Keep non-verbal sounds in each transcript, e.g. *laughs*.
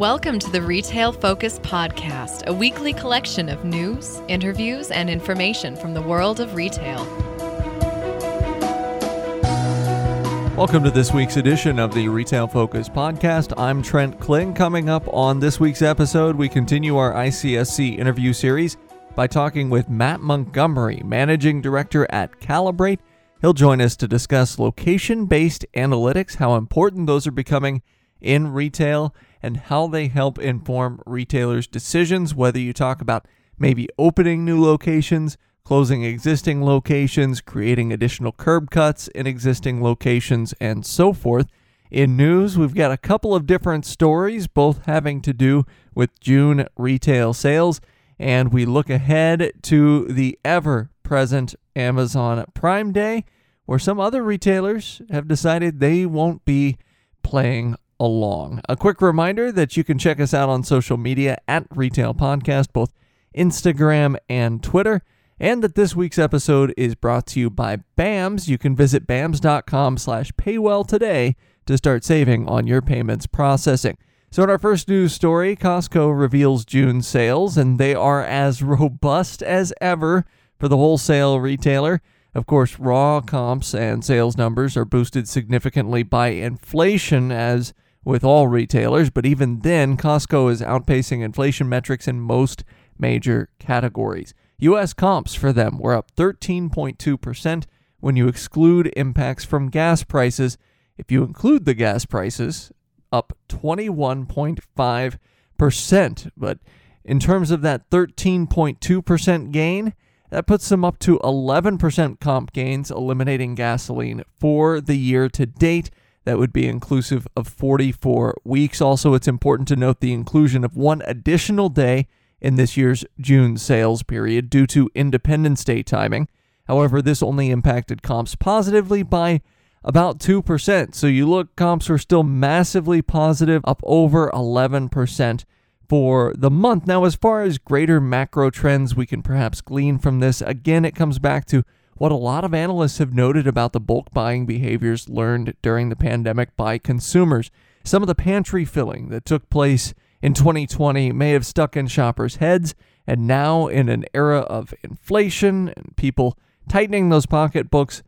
Welcome to the Retail Focus Podcast, a weekly collection of news, interviews, and information from the world of retail. Welcome to this week's edition of the Retail Focus Podcast. I'm Trent Kling. Coming up on this week's episode, we continue our ICSC interview series by talking with Matt Montgomery, Managing Director at Kalibrate. He'll join us to discuss location based analytics, how important those are becoming in retail, and how they help inform retailers' decisions, whether you talk about maybe opening new locations, closing existing locations, creating additional curb cuts in existing locations, and so forth. In news, we've got a couple of different stories, both having to do with June retail sales, and we look ahead to the ever present Amazon Prime Day, where some other retailers have decided they won't be playing along. A quick reminder that you can check us out on social media at Retail Podcast, both Instagram and Twitter, and that this week's episode is brought to you by BAMS. You can visit bams.com slash paywell today to start saving on your payments processing. So, in our first news story, Costco reveals June sales, and they are as *laughs* robust as ever for the wholesale retailer. Of course, raw comps and sales numbers are boosted significantly by inflation, as with all retailers, but even then, Costco is outpacing inflation metrics in most major categories. U.S. comps for them were up 13.2% when you exclude impacts from gas prices. If you include the gas prices, up 21.5%. But in terms of that 13.2% gain, that puts them up to 11% comp gains, eliminating gasoline for the year to date. That would be inclusive of 44 weeks. Also, it's important to note the inclusion of one additional day in this year's June sales period due to Independence Day timing. However, this only impacted comps positively by about 2%. So you look, comps are still massively positive, up over 11% for the month. Now, as far as greater macro trends we can perhaps glean from this, again, it comes back to what a lot of analysts have noted about the bulk buying behaviors learned during the pandemic by consumers. Some of the pantry filling that took place in 2020 may have stuck in shoppers' heads, and now, in an era of inflation and people tightening those pocketbooks,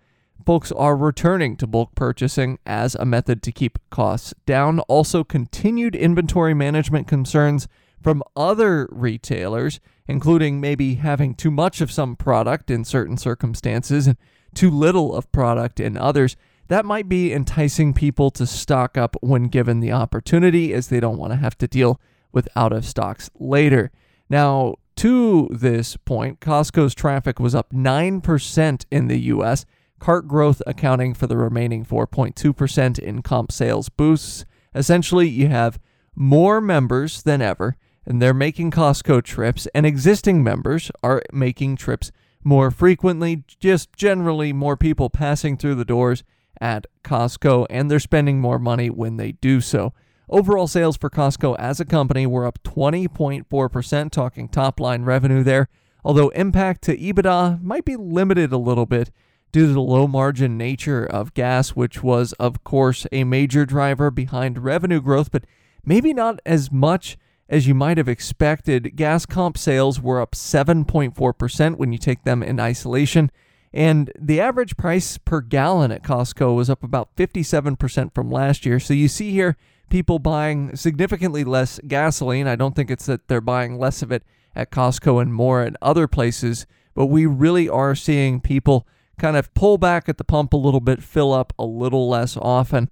folks are returning to bulk purchasing as a method to keep costs down. Also, continued inventory management concerns from other retailers, including maybe having too much of some product in certain circumstances and too little of product in others, that might be enticing people to stock up when given the opportunity, as they don't want to have to deal with out of stocks later. Now, to this point, Costco's traffic was up 9% in the US, cart growth accounting for the remaining 4.2% in comp sales boosts. Essentially, you have more members than ever and they're making Costco trips, and existing members are making trips more frequently, just generally more people passing through the doors at Costco, and they're spending more money when they do so. Overall sales for Costco as a company were up 20.4%, talking top line revenue there, although impact to EBITDA might be limited a little bit due to the low margin nature of gas, which was, of course, a major driver behind revenue growth, but maybe not as much as you might have expected, gas comp sales were up 7.4% when you take them in isolation. And the average price per gallon at Costco was up about 57% from last year. So you see here people buying significantly less gasoline. I don't think it's that they're buying less of it at Costco and more at other places, but we really are seeing people kind of pull back at the pump a little bit, fill up a little less often.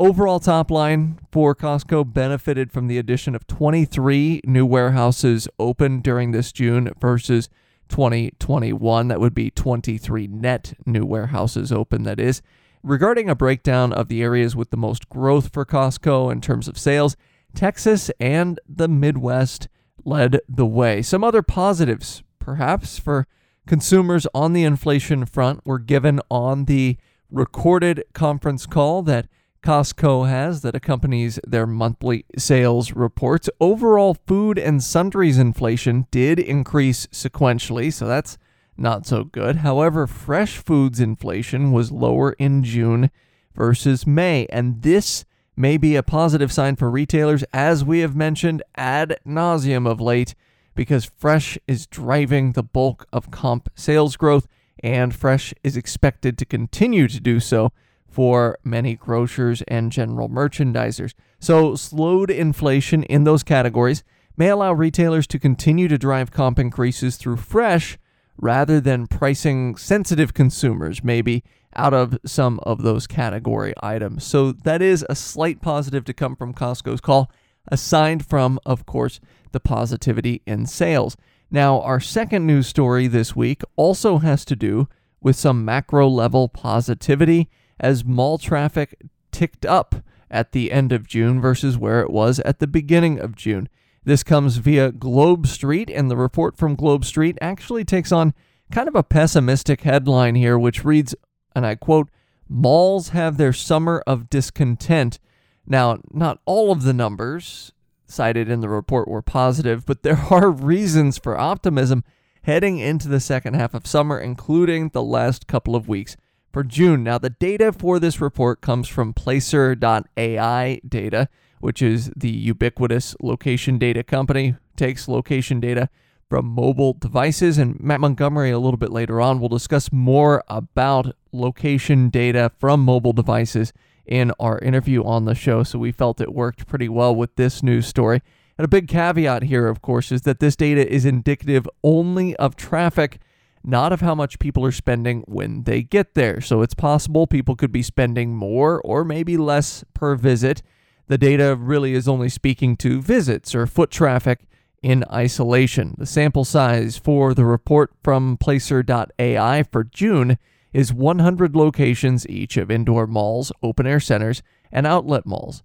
Overall top line for Costco benefited from the addition of 23 new warehouses opened during this June versus 2021. That would be 23 net new warehouses open, that is. Regarding a breakdown of the areas with the most growth for Costco in terms of sales, Texas and the Midwest led the way. Some other positives, perhaps, for consumers on the inflation front were given on the recorded conference call that Costco has that accompanies their monthly sales reports. Overall, food and sundries inflation did increase sequentially, so that's not so good. However, fresh foods inflation was lower in June versus May, and this may be a positive sign for retailers, as we have mentioned ad nauseum of late, because fresh is driving the bulk of comp sales growth, and fresh is expected to continue to do so for many grocers and general merchandisers. So, slowed inflation in those categories may allow retailers to continue to drive comp increases through fresh rather than pricing sensitive consumers, maybe out of some of those category items. So that is a slight positive to come from Costco's call, aside from, of course, the positivity in sales. Now, our second news story this week also has to do with some macro level positivity as mall traffic ticked up at the end of June versus where it was at the beginning of June. This comes via Globe Street, and the report from Globe Street actually takes on kind of a pessimistic headline here, which reads, and I quote, Malls have their summer of discontent. Now, not all of the numbers cited in the report were positive, but there *laughs* are reasons for optimism heading into the second half of summer, including the last couple of weeks for June. Now, the data for this report comes from Placer.ai data, which is the ubiquitous location data company, takes location data from mobile devices. And Matt Montgomery, a little bit later on, will discuss more about location data from mobile devices in our interview on the show. So we felt it worked pretty well with this news story. And a big caveat here, of course, is that this data is indicative only of traffic, not of how much people are spending when they get there. So it's possible people could be spending more or maybe less per visit. The data really is only speaking to visits or foot traffic in isolation. The sample size for the report from Placer.ai for June is 100 locations each of indoor malls, open air centers, and outlet malls.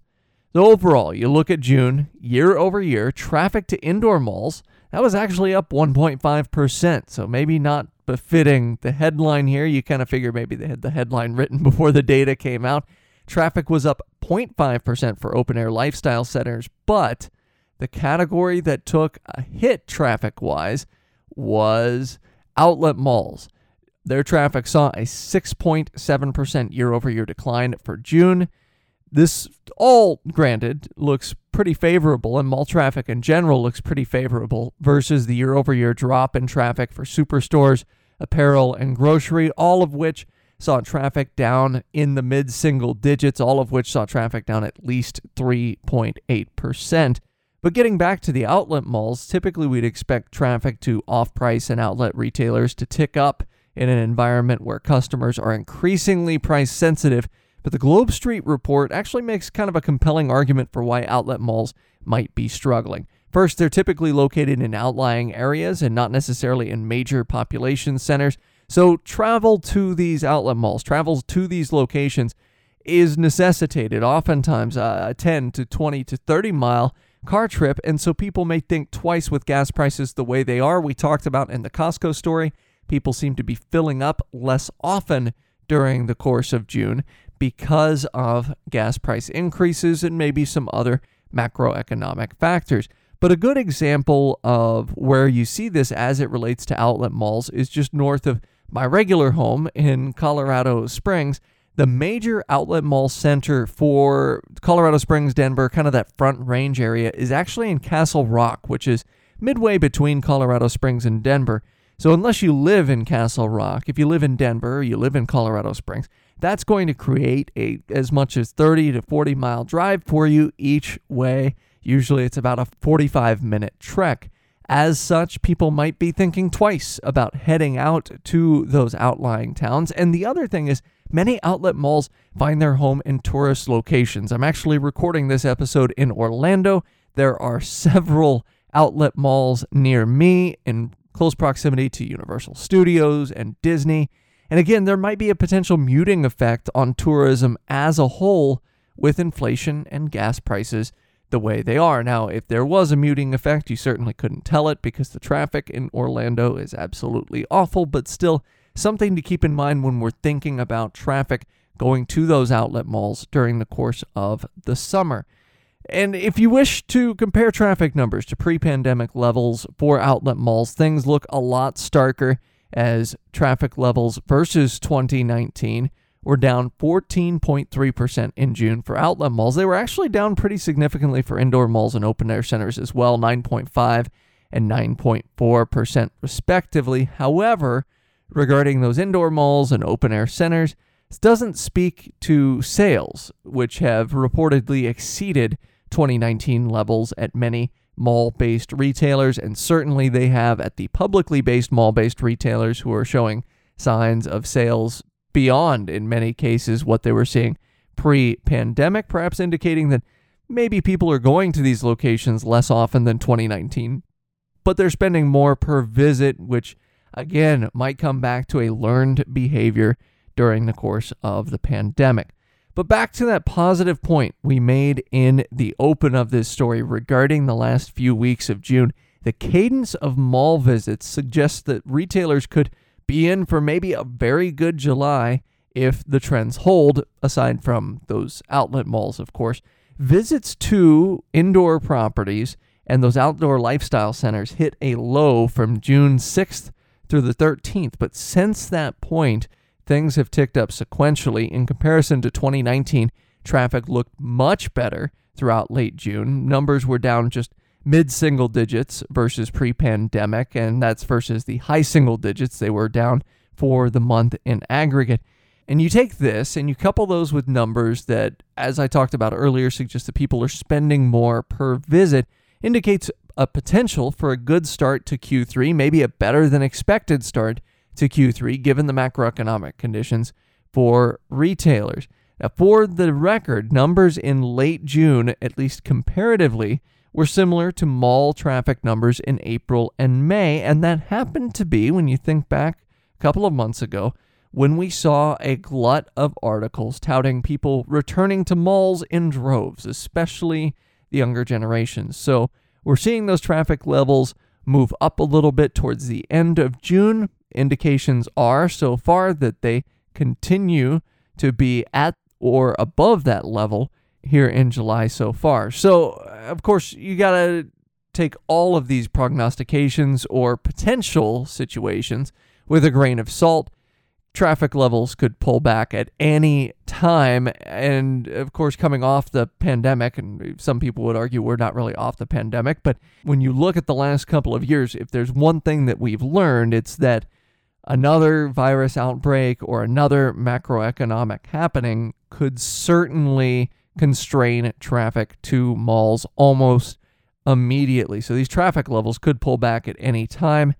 So overall, you look at June, year over year, traffic to indoor malls, that was actually up 1.5%. So maybe not befitting the headline here. You kind of figure maybe they had the headline *laughs* written before the data came out. Traffic was up 0.5% for open air lifestyle centers, but the category that took a hit traffic wise was outlet malls. Their traffic saw a 6.7% year over year decline for June. This all granted looks pretty favorable, and mall traffic in general looks pretty favorable versus the year over year drop in traffic for superstores, apparel, and grocery, all of which saw traffic down in the mid single digits, all of which saw traffic down at least 3.8%. But getting back to the outlet malls, typically we'd expect traffic to off price and outlet retailers to tick up in an environment where customers are increasingly price sensitive. But the Globe Street report actually makes kind of a compelling argument for why outlet malls might be struggling. First, they're typically located in outlying areas and not necessarily in major population centers. So, travel to these outlet malls, travel to these locations is necessitated, oftentimes a 10 to 20 to 30 mile car trip. And so people may think twice with gas prices the way they are. We talked about in the Costco story, people seem to be filling up less often during the course of June because of gas price increases and maybe some other macroeconomic factors. But a good example of where you see this as it relates to outlet malls is just north of my regular home in Colorado Springs the major outlet mall center for Colorado Springs, Denver, kind of that front range area, is actually in Castle Rock, which is midway between Colorado Springs and Denver. So, unless you live in Castle Rock, if you live in Denver you live in Colorado Springs, that's going to create a as much as 30 to 40 mile drive for you each way. Usually, it's about a 45 minute trek. As such, people might be thinking twice about heading out to those outlying towns. And the other thing is, many outlet malls find their home in tourist locations. I'm actually recording this episode in Orlando. There are several outlet malls near me in close proximity to Universal Studios and Disney. And again, there might be a potential muting effect on tourism as a whole with inflation and gas prices the way they are. Now, if there was a muting effect, you certainly couldn't tell it because the traffic in Orlando is absolutely awful, but still something to keep in mind when we're thinking about traffic going to those outlet malls during the course of the summer. And if you wish to compare traffic numbers to pre pandemic levels for outlet malls, things look a lot starker as traffic levels versus 2019 were down 14.3% in June for outlet malls. They were actually down pretty significantly for indoor malls and open air centers as well, 9.5 and 9.4% respectively. However, regarding those indoor malls and open air centers, this doesn't speak to sales, which have reportedly exceeded 2019 levels at many mall based retailers, and certainly they have at the publicly based mall based retailers who are showing signs of sales beyond, in many cases, what they were seeing pre pandemic, perhaps indicating that maybe people are going to these locations less often than 2019, but they're spending more per visit, which again might come back to a learned behavior during the course of the pandemic. But back to that positive point we made in the open of this story regarding the last few weeks of June. The cadence of mall visits suggests that retailers could be in for maybe a very good July if the trends hold, aside from those outlet malls, of course. Visits to indoor properties and those outdoor lifestyle centers hit a low from June 6th through the 13th. But since that point, things have ticked up sequentially. In comparison to 2019, traffic looked much better throughout late June. Numbers were down just mid single digits versus pre pandemic, and that's versus the high single digits they were down for the month in aggregate. And you take this and you couple those with numbers that, as I talked about earlier, suggest that people are spending more per visit, indicates a potential for a good start to Q3, maybe a better than expected start to Q3, given the macroeconomic conditions for retailers. Now, for the record, numbers in late June, at least comparatively, were similar to mall traffic numbers in April and May. And that happened to be, when you think back a couple of months ago, when we saw a glut of articles touting people returning to malls in droves, especially the younger generations. So we're seeing those traffic levels move up a little bit towards the end of June. Indications are so far that they continue to be at or above that level here in July so far. So, uh, of course, you got to take all of these prognostications or potential situations with a grain of salt. Traffic levels could pull back at any time. And of course, coming off the pandemic, and some people would argue we're not really off the pandemic, but when you look at the last couple of years, if there's one thing that we've learned, it's that another virus outbreak or another macroeconomic happening could certainly constrain traffic to malls almost immediately. So these traffic levels could pull back at any time.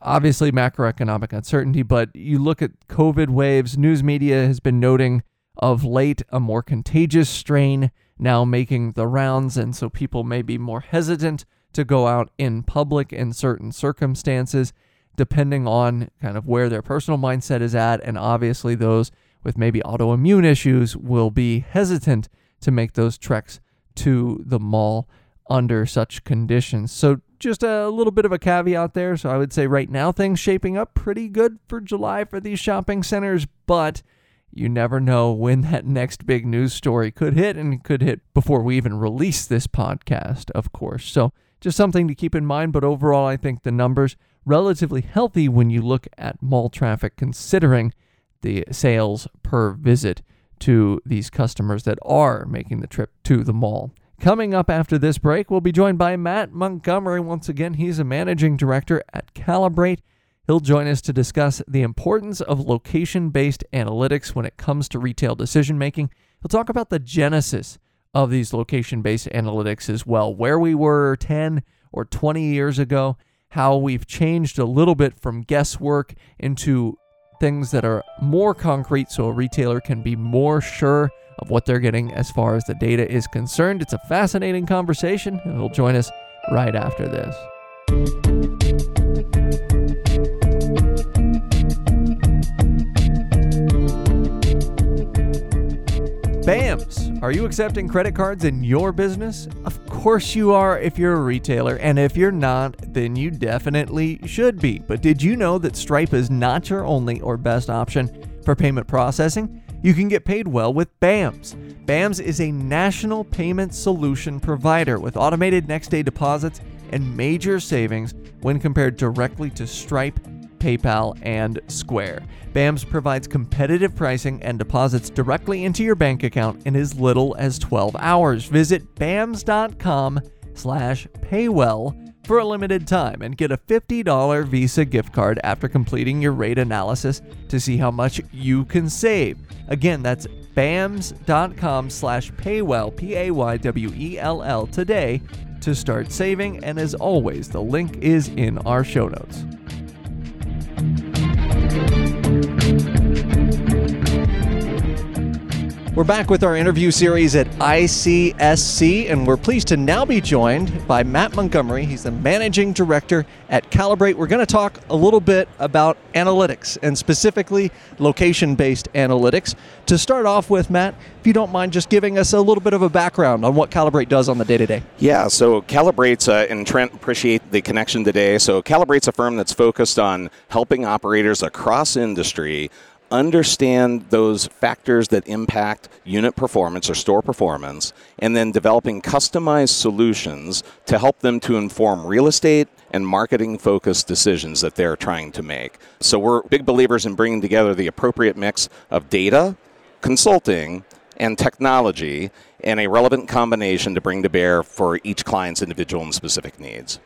Obviously, macroeconomic uncertainty, but you look at COVID waves, news media has been noting of late a more contagious strain now making the rounds, and so people may be more hesitant to go out in public in certain circumstances, depending on kind of where their personal mindset is at. And obviously, those with maybe autoimmune issues will be hesitant to make those treks to the mall under such conditions. So just a little bit of a caveat there. So I would say right now things shaping up pretty good for July for these shopping centers, but you never know when that *laughs* next big news story could hit and could hit before we even release this podcast, of course. So just something to keep in mind, but overall I think the numbers relatively healthy when you look at mall traffic considering the sales per visit to these customers that are making the trip to the mall. Coming up after this break, we'll be joined by Matt Montgomery. Once again, he's a managing director at Kalibrate. He'll join us to discuss the importance of location based analytics when it comes to retail decision making. He'll talk about the genesis of these location based analytics as well, where we were 10 or 20 years ago, how we've changed a little bit from guesswork into things that are more concrete so a retailer can be more sure of what they're getting as far as the data is concerned. It's a fascinating conversation, and he'll join us right after this. BAMS. Are you accepting credit cards in your business? Of course you are if you're a retailer, and if you're not, then you definitely should be. But did you know that Stripe is not your only or best option for payment processing? You can get paid well with BAMS. BAMS is a national payment solution provider with automated next day deposits and major savings when compared directly to Stripe PayPal, and Square. BAMS provides competitive pricing and deposits directly into your bank account in as little as 12 hours. Visit bams.com slash paywell for a limited time and get a $50 Visa gift card after completing your rate analysis to see how much you can save. Again, that's bams.com slash paywell, P-A-Y-W-E-L-L today to start saving. And as always, the link is in our show notes. We're back with our interview series at ICSC, and we're pleased to now be joined by Matt Montgomery. He's the managing director at Kalibrate. We're going to talk a little bit about analytics and specifically location based analytics. To start off with, Matt, if you don't mind just giving us a little bit of a background on what Kalibrate does on the day to day. Yeah, so Kalibrate's, uh, and Trent, appreciate the connection today. So Kalibrate's a firm that's focused on helping operators across industry understand those factors that impact unit performance or store performance, and then developing customized solutions to help them to inform real estate and marketing focused decisions that they're trying to make. So we're big believers in bringing together the appropriate mix of data, consulting, and technology and a relevant combination to bring to bear for each client's individual and specific needs.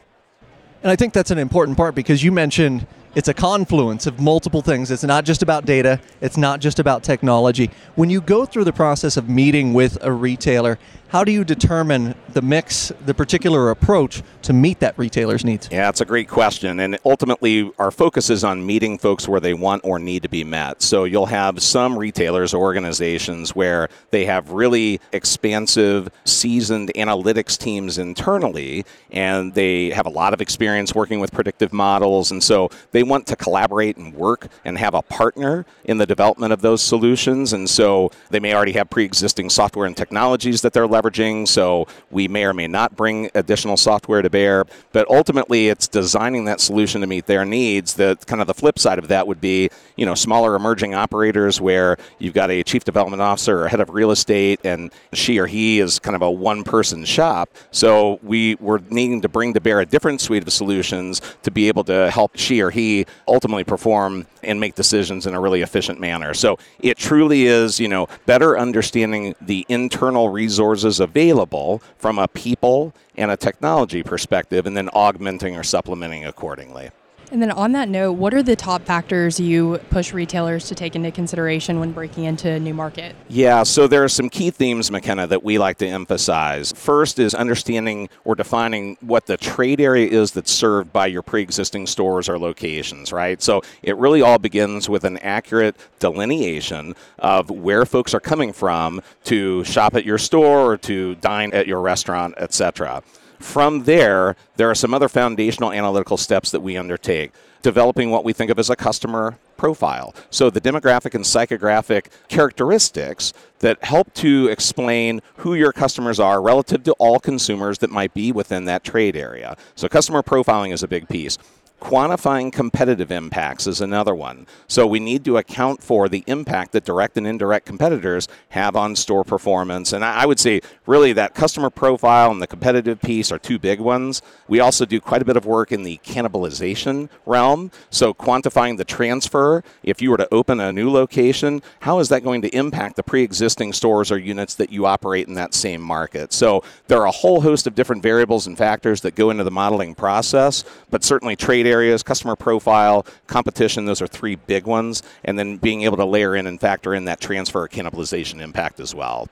And I think that's an important part because you mentioned it's a confluence of multiple things. It's not just about data, it's not just about technology. When you go through the process of meeting with a retailer, how do you determine the mix, the particular approach to meet that retailer's needs? Yeah, it's a great question. And ultimately, our focus is on meeting folks where they want or need to be met. So you'll have some retailers or organizations where they have really expansive, seasoned analytics teams internally, and they have a lot of experience working with predictive models. And so they want to collaborate and work and have a partner in the development of those solutions. And so they may already have pre existing software and technologies that they're leveraging, so we may or may not bring additional software to bear. But ultimately, it's designing that solution to meet their needs. The kind of the flip side of that would be, you know, smaller emerging operators where you've got a chief development officer or head of real estate, and she or he is kind of a one-person shop. So we were needing to bring to bear a different suite of solutions to be able to help she or he ultimately perform and make decisions in a really efficient manner. So it truly is, you know, better understanding the internal resources available from a people and a technology perspective, and then augmenting or supplementing accordingly. And then on that note, what are the top factors you push retailers to take into consideration when breaking into a new market? Yeah, so there are some key themes, McKenna, that we like to emphasize. First is understanding or defining what the trade area is that's served by your pre existing stores or locations, right? So it really all begins with an accurate delineation of where folks are coming from to shop at your store or to dine at your restaurant, etc. From there, there are some other foundational analytical steps that we undertake. Developing what we think of as a customer profile. So, the demographic and psychographic characteristics that help to explain who your customers are relative to all consumers that might be within that trade area. So, customer profiling is a big piece. Quantifying competitive impacts is another one. So we need to account for the impact that direct and indirect competitors have on store performance. And I would say, really, that customer profile and the competitive piece are two big ones. We also do quite a bit of work in the cannibalization realm. So quantifying the transfer, if you were to open a new location, how is that going to impact the pre existing stores or units that you operate in that same market? So there are a whole host of different variables and factors that go into the modeling process, but certainly trade areas, customer profile, competition, those are three big ones. And then being able to layer in and factor in that transfer cannibalization impact as well.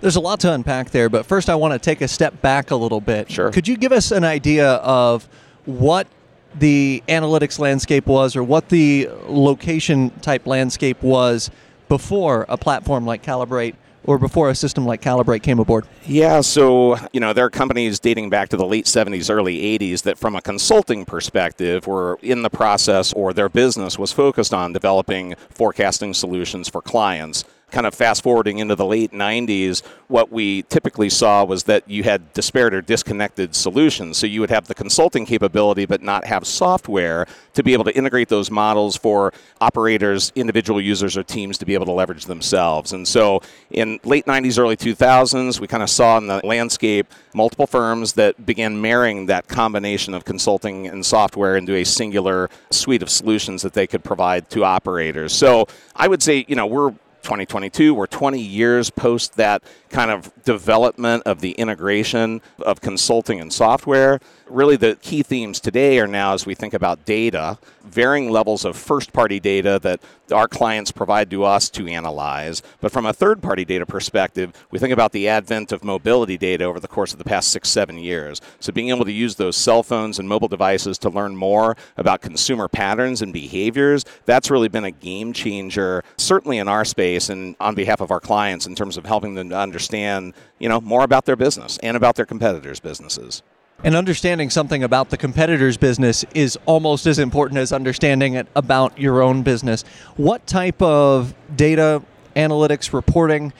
There's a lot to unpack there, but first I want to take a step back a little bit. Sure. Could you give us an idea of what the analytics landscape was or what the location type landscape was before a platform like Kalibrate or before a system like Kalibrate came aboard? Yeah, so, you know, there are companies dating back to the late 70s, early 80s that, from a consulting perspective, were in the process or their business was focused on developing forecasting solutions for clients kind of fast forwarding into the late 90s, what we typically saw was that you had disparate or disconnected solutions. So you would have the consulting capability, but not have software to be able to integrate those models for operators, individual users, or teams to be able to leverage themselves. And so in late 90s, early 2000s, we kind of saw in the landscape multiple firms that began marrying that combination of consulting and software into a singular suite of solutions that they could provide to operators. So I would say, you know, we're 2022. We're 20 years post that kind of development of the integration of consulting and software. Really, the key themes today are now as we think about data, varying levels of first party data that our clients provide to us to analyze. But from a third party data perspective, we think about the advent of mobility data over the course of the past six, seven years. So, being able to use those cell phones and mobile devices to learn more about consumer patterns and behaviors, that's really been a game changer, certainly in our space and on behalf of our clients in terms of helping them to understand you know, more about their business and about their competitors' businesses. And understanding something about the competitor's business is almost as important as understanding it about your own business. What type of data analytics reporting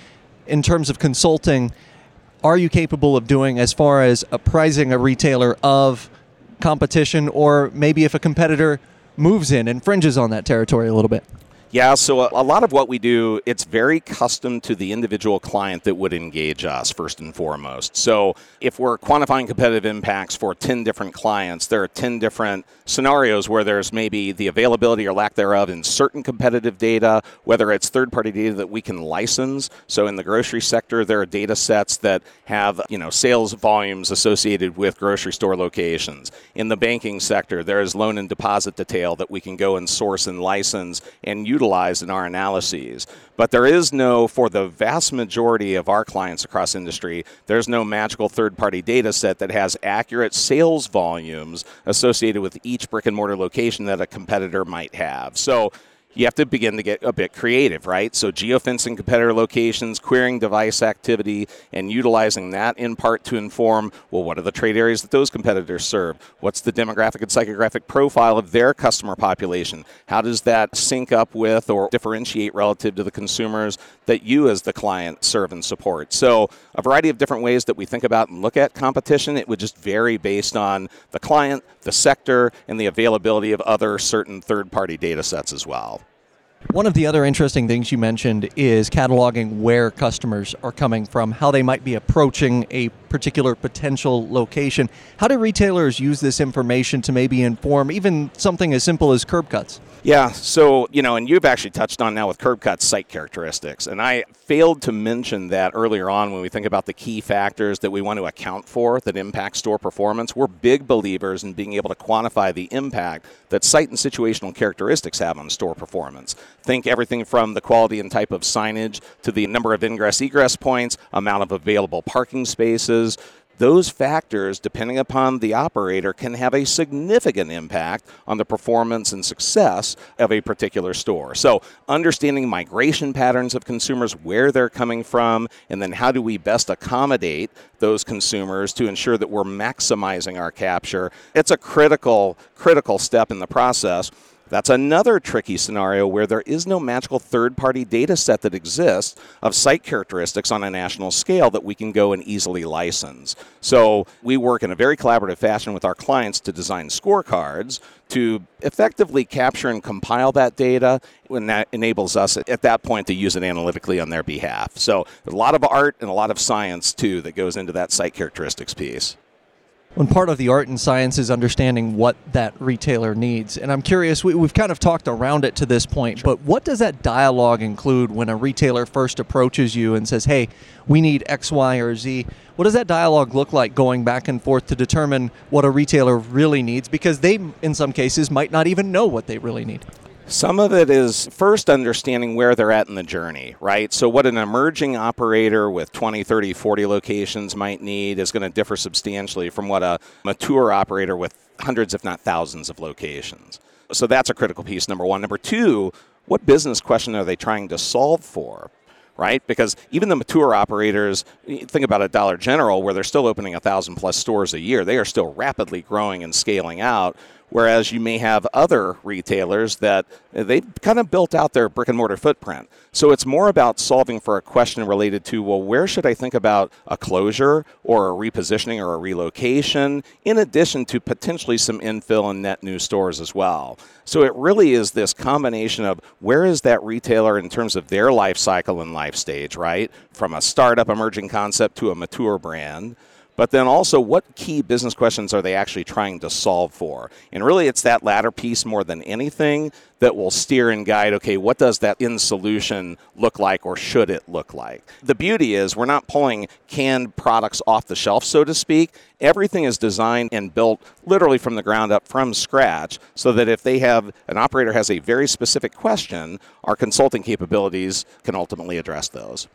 in terms of consulting are you capable of doing as far as apprising a retailer of competition or maybe if a competitor moves in and fringes on that territory a little bit? Yeah, so a, lot of what we do, it's very custom to the individual client that would engage us first and foremost. So if we're quantifying competitive impacts for 10 different clients, there are 10 different scenarios where there's maybe the availability or lack thereof in certain competitive data, whether it's third-party data that we can license. So in the grocery sector, there are data sets that have, you know, sales volumes associated with grocery store locations. In the banking sector, there is loan and deposit detail that we can go and source and license and use utilized in our analyses. But there is no, for the vast majority of our clients across industry, there's no magical third party data set that has accurate sales volumes associated with each brick and mortar location that a competitor might have. So you have to begin to get a bit creative, right? So geofencing competitor locations, querying device activity, and utilizing that in part to inform, well, what are the trade areas that those competitors serve? What's the demographic and psychographic profile of their customer population? How does that sync up with or differentiate relative to the consumers that you as the client serve and support? So a variety of different ways that we think about and look at competition. It would just vary based on the client, the sector, and the availability of other certain third-party data sets as well. One of the other interesting things you mentioned is cataloging where customers are coming from, how they might be approaching a particular potential location. How do retailers use this information to maybe inform even something as simple as curb cuts? Yeah, so, you know, and you've actually touched on now with curb cuts site characteristics. And I failed to mention that earlier on when we think about the key factors that we want to account for that impact store performance. We're big believers in being able to quantify the impact that site and situational characteristics have on store performance. Think everything from the quality and type of signage to the number of ingress egress points, amount of available parking spaces, those factors, depending upon the operator, can have a significant impact on the performance and success of a particular store. So, understanding migration patterns of consumers, where they're coming from, and then how do we best accommodate those consumers to ensure that we're maximizing our capture, it's a critical, critical step in the process. That's another tricky scenario where there is no magical third party data set that exists of site characteristics on a national scale that we can go and easily license. So we work in a very collaborative fashion with our clients to design scorecards to effectively capture and compile that data when that enables us at that point to use it analytically on their behalf. So a lot of art and a lot of science too that goes into that site characteristics piece when part of the art and science is understanding what that retailer needs. And I'm curious, we, have kind of talked around it to this point, sure. but what does that dialogue include when a retailer first approaches you and says, hey, we need X, Y, or Z? What does that dialogue look like going back and forth to determine what a retailer really needs? Because they, in some cases, might not even know what they really need. Some of it is first understanding where they're at in the journey, right? So, what an emerging operator with 20, 30, 40 locations might need is going to differ substantially from what a mature operator with hundreds, if not thousands, of locations. So, that's a critical piece, number one. Number two, what business question are they trying to solve for? right? Because even the mature operators, think about a Dollar General where they're still opening a thousand plus stores a year, they are still rapidly growing and scaling out. Whereas you may have other retailers that they've kind of built out their brick and mortar footprint. So it's more about solving for a question related to, well, where should I think about a closure or a repositioning or a relocation, in addition to potentially some infill and net new stores as well. So it really is this combination of where is that retailer in terms of their life cycle and life stage, right? From a startup emerging concept to a mature brand but then also what key business questions are they actually trying to solve for? And really, it's that latter piece more than anything that will steer and guide okay, what does that in solution look like or should it look like? The beauty is we're not pulling canned products off the shelf, so to speak. Everything is designed and built literally from the ground up from scratch so that if they have an operator has a very specific question, our consulting capabilities can ultimately address those.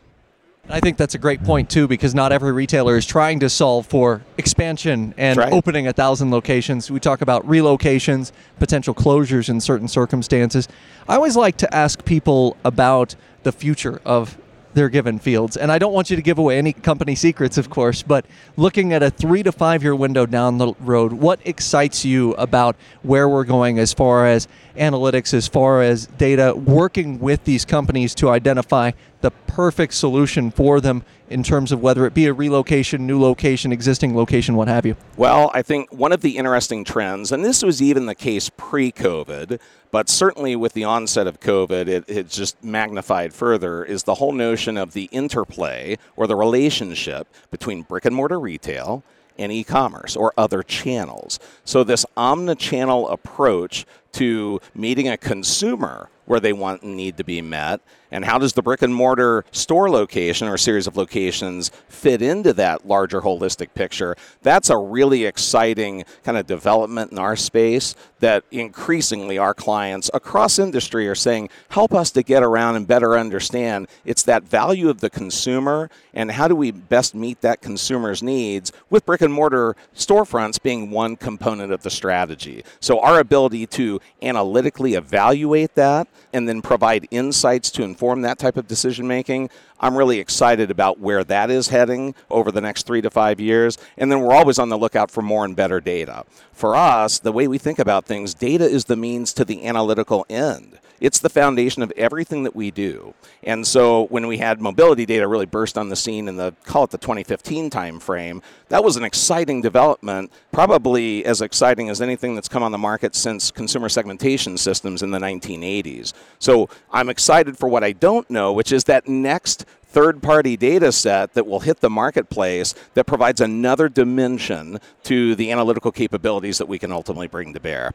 I think that's a great point too, because not every retailer is trying to solve for expansion and right. opening a thousand locations. We talk about relocations, potential closures in certain circumstances. I always like to ask people about the future of their given fields. And I don't want you to give away any company secrets, of course, but looking at a three to five year window down the road, what excites you about where we're going as far as analytics, as far as data, working with these companies to identify the perfect solution for them in terms of whether it be a relocation, new location, existing location, what have you? Well, I think one of the interesting trends, and this was even the case pre COVID, but certainly with the onset of COVID, it, it just magnified further, is the whole notion of the interplay or the relationship between brick and mortar retail and e commerce or other channels. So, this omni-channel approach to meeting a consumer where they want and need to be met and how does the brick and mortar store location or series of locations fit into that larger holistic picture? That's a really exciting kind of development in our space that increasingly our clients across industry are saying, help us to get around and better understand. It's that value of the consumer and how do we best meet that consumer's needs with brick and mortar storefronts being one component of the strategy. So our ability to analytically evaluate that and then provide insights to inform inform that type of decision making. I'm really excited about where that is heading over the next three to five years. And then we're always on the lookout for more and better data. For us, the way we think about things, data is the means to the analytical end. It's the foundation of everything that we do. And so when we had mobility data really burst on the scene in the call it the 2015 timeframe, that was an exciting development, probably as exciting as anything that's come on the market since consumer segmentation systems in the 1980s. So I'm excited for what I don't know, which is that next third party data set that will hit the marketplace that provides another dimension to the analytical capabilities that we can ultimately bring to bear.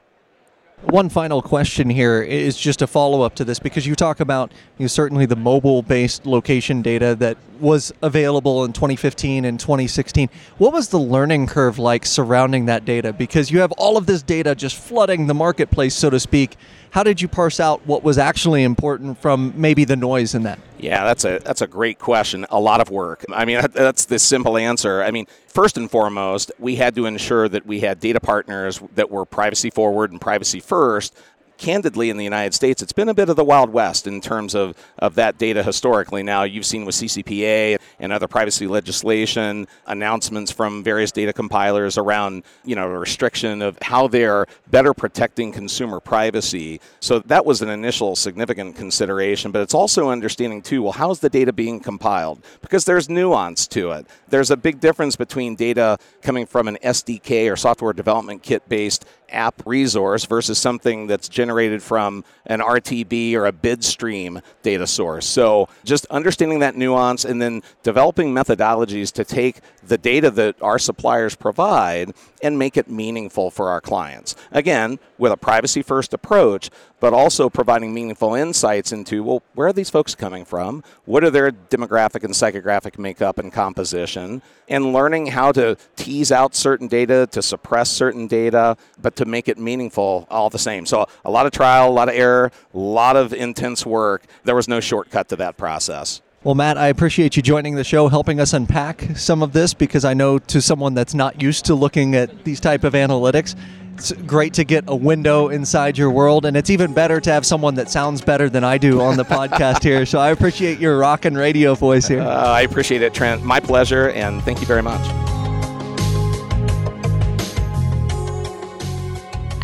One final question here is just a follow up to this because you talk about you know, certainly the mobile based location data that was available in 2015 and 2016. What was the learning curve like surrounding that data? Because you have all of this data just flooding the marketplace, so to speak. How did you parse out what was actually important from maybe the noise in that? Yeah, that's a that's a great question. A lot of work. I mean, that's the simple answer. I mean, first and foremost, we had to ensure that we had data partners that were privacy forward and privacy first candidly in the United States, it's been a bit of the Wild West in terms of, of that data historically. Now, you've seen with CCPA and other privacy legislation announcements from various data compilers around, you know, restriction of how they're better protecting consumer privacy. So that was an initial significant consideration, but it's also understanding too, well, how's the data being compiled? Because there's nuance to it. There's a big difference between data coming from an SDK or software development kit based app resource versus something that's generated from an RTB or a bid stream data source. So just understanding that nuance and then developing methodologies to take the data that our suppliers provide and make it meaningful for our clients. Again, with a privacy first approach, but also providing meaningful insights into well, where are these folks coming from? What are their demographic and psychographic makeup and composition? And learning how to tease out certain data, to suppress certain data, but to make it meaningful all the same. So a lot of trial, a lot of error, a lot of intense work. There was no shortcut to that process. Well, Matt, I appreciate you joining the show, helping us unpack some of this because I know to someone that's not used to looking at these type of analytics, it's great to get a window inside your world, and it's even better to have someone that sounds better than I do on the *laughs* podcast here. So I appreciate your rock and radio voice here. Uh, I appreciate it, Trent. My pleasure, and thank you very much.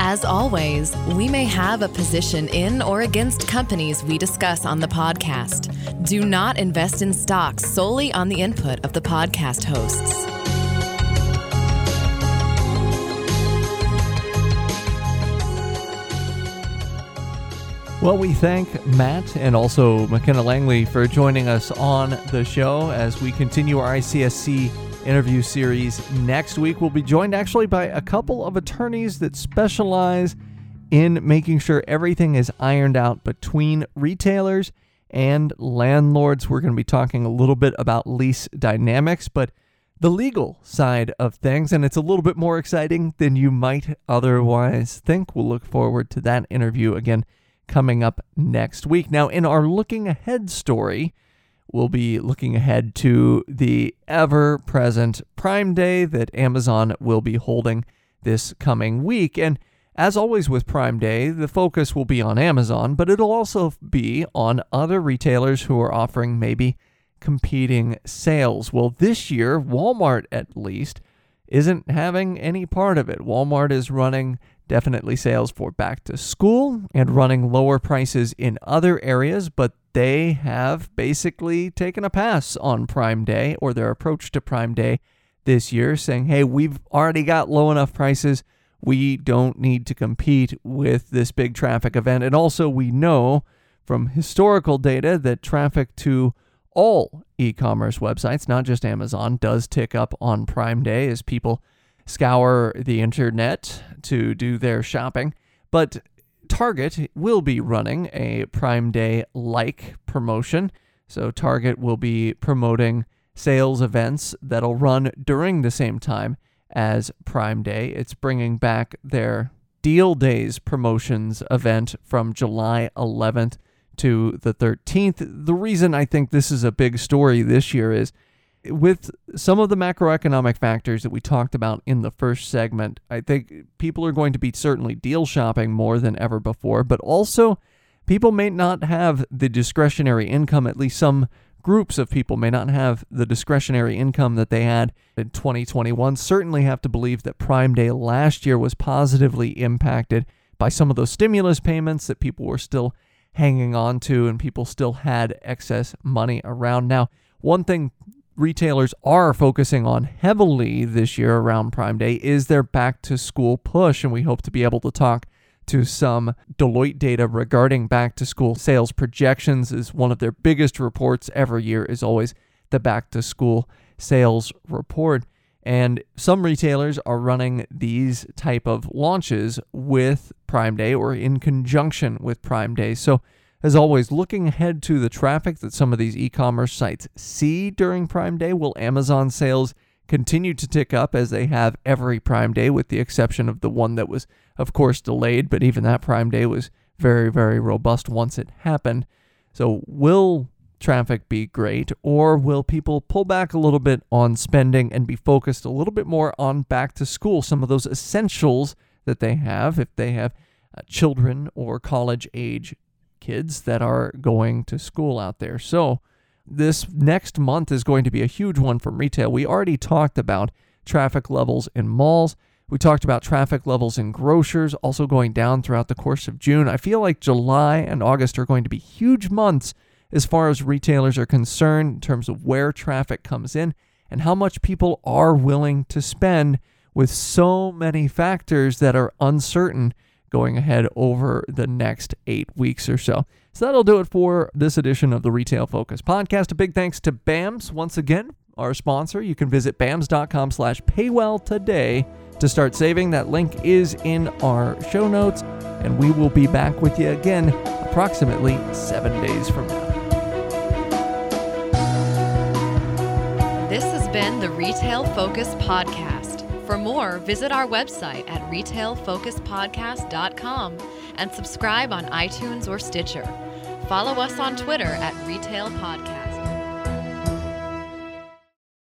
As always, we may have a position in or against companies we discuss on the podcast. Do not invest in stocks solely on the input of the podcast hosts. Well, we thank Matt and also McKenna Langley for joining us on the show as we continue our ICSC interview series. Next week, we'll be joined actually by a couple of attorneys that specialize in making sure everything is ironed out between retailers and landlords. We're going to be talking a little bit about lease dynamics, but the legal side of things, and it's a little bit more exciting than you might otherwise think. We'll look forward to that interview again coming up next week. Now, in our looking ahead story, we'll be looking ahead to the ever present Prime Day that Amazon will be holding this coming week. And as always with Prime Day, the focus will be on Amazon, but it'll also be on other retailers who are offering maybe competing sales. Well, this year, Walmart at least isn't having any part of it. Walmart is running definitely sales for back to school and running lower prices in other areas, but they have basically taken a pass on Prime Day or their approach to Prime Day this year, saying, hey, we've already got low enough prices. We don't need to compete with this big traffic event. And also, we know from historical data that traffic to all e commerce websites, not just Amazon, does tick up on Prime Day as people scour the internet to do their shopping. But Target will be running a Prime Day like promotion. So Target will be promoting sales events that'll run during the same time as Prime Day. It's bringing back their Deal Days promotions event from July 11th to the 13th. The reason I think this is a big story this year is with some of the macroeconomic factors that we talked about in the first segment, I think people are going to be certainly deal shopping more than ever before, but also people may not have the discretionary income, at least some groups of people may not have the discretionary income that they had in 2021. Certainly have to believe that Prime Day last year was positively impacted by some of those stimulus payments that people were still hanging on to and people still had excess money around. Now, one thing retailers are focusing on heavily this year around Prime Day is their back to school push. And we hope to be able to talk to some Deloitte data regarding back to school sales projections is one of their biggest reports every year is always the back to school sales report and some retailers are running these type of launches with Prime Day or in conjunction with Prime Day so as always, looking ahead to the traffic that some of these e commerce sites see during Prime Day, will Amazon sales continue to tick up as they have every Prime Day, with the exception of the one that was, of course, delayed, but even that Prime Day was very, very robust once it happened. So, will traffic be great, or will people pull back a little bit on spending and be focused a little bit more on back to school, some of those essentials that they have if they have uh, children or college age kids that are going to school out there. So, this next month is going to be a huge one from retail. We already talked about traffic levels in malls. We talked about traffic levels in grocers also going down throughout the course of June. I feel like July and August are going to be huge months as far as retailers are concerned in terms of where traffic comes in and how much people are willing to spend with so many factors that are uncertain going ahead over the next eight weeks or so. So that'll do it for this edition of the Retail Focus podcast. A big thanks to BAMS once again, our sponsor. You can visit bams.com slash paywell today to start saving. That link is in our show notes, and we will be back with you again approximately seven days from now. This has been the Retail Focus Podcast. For more, visit our website at retailfocuspodcast.com and subscribe on iTunes or Stitcher. Follow us on Twitter at Retail Podcast.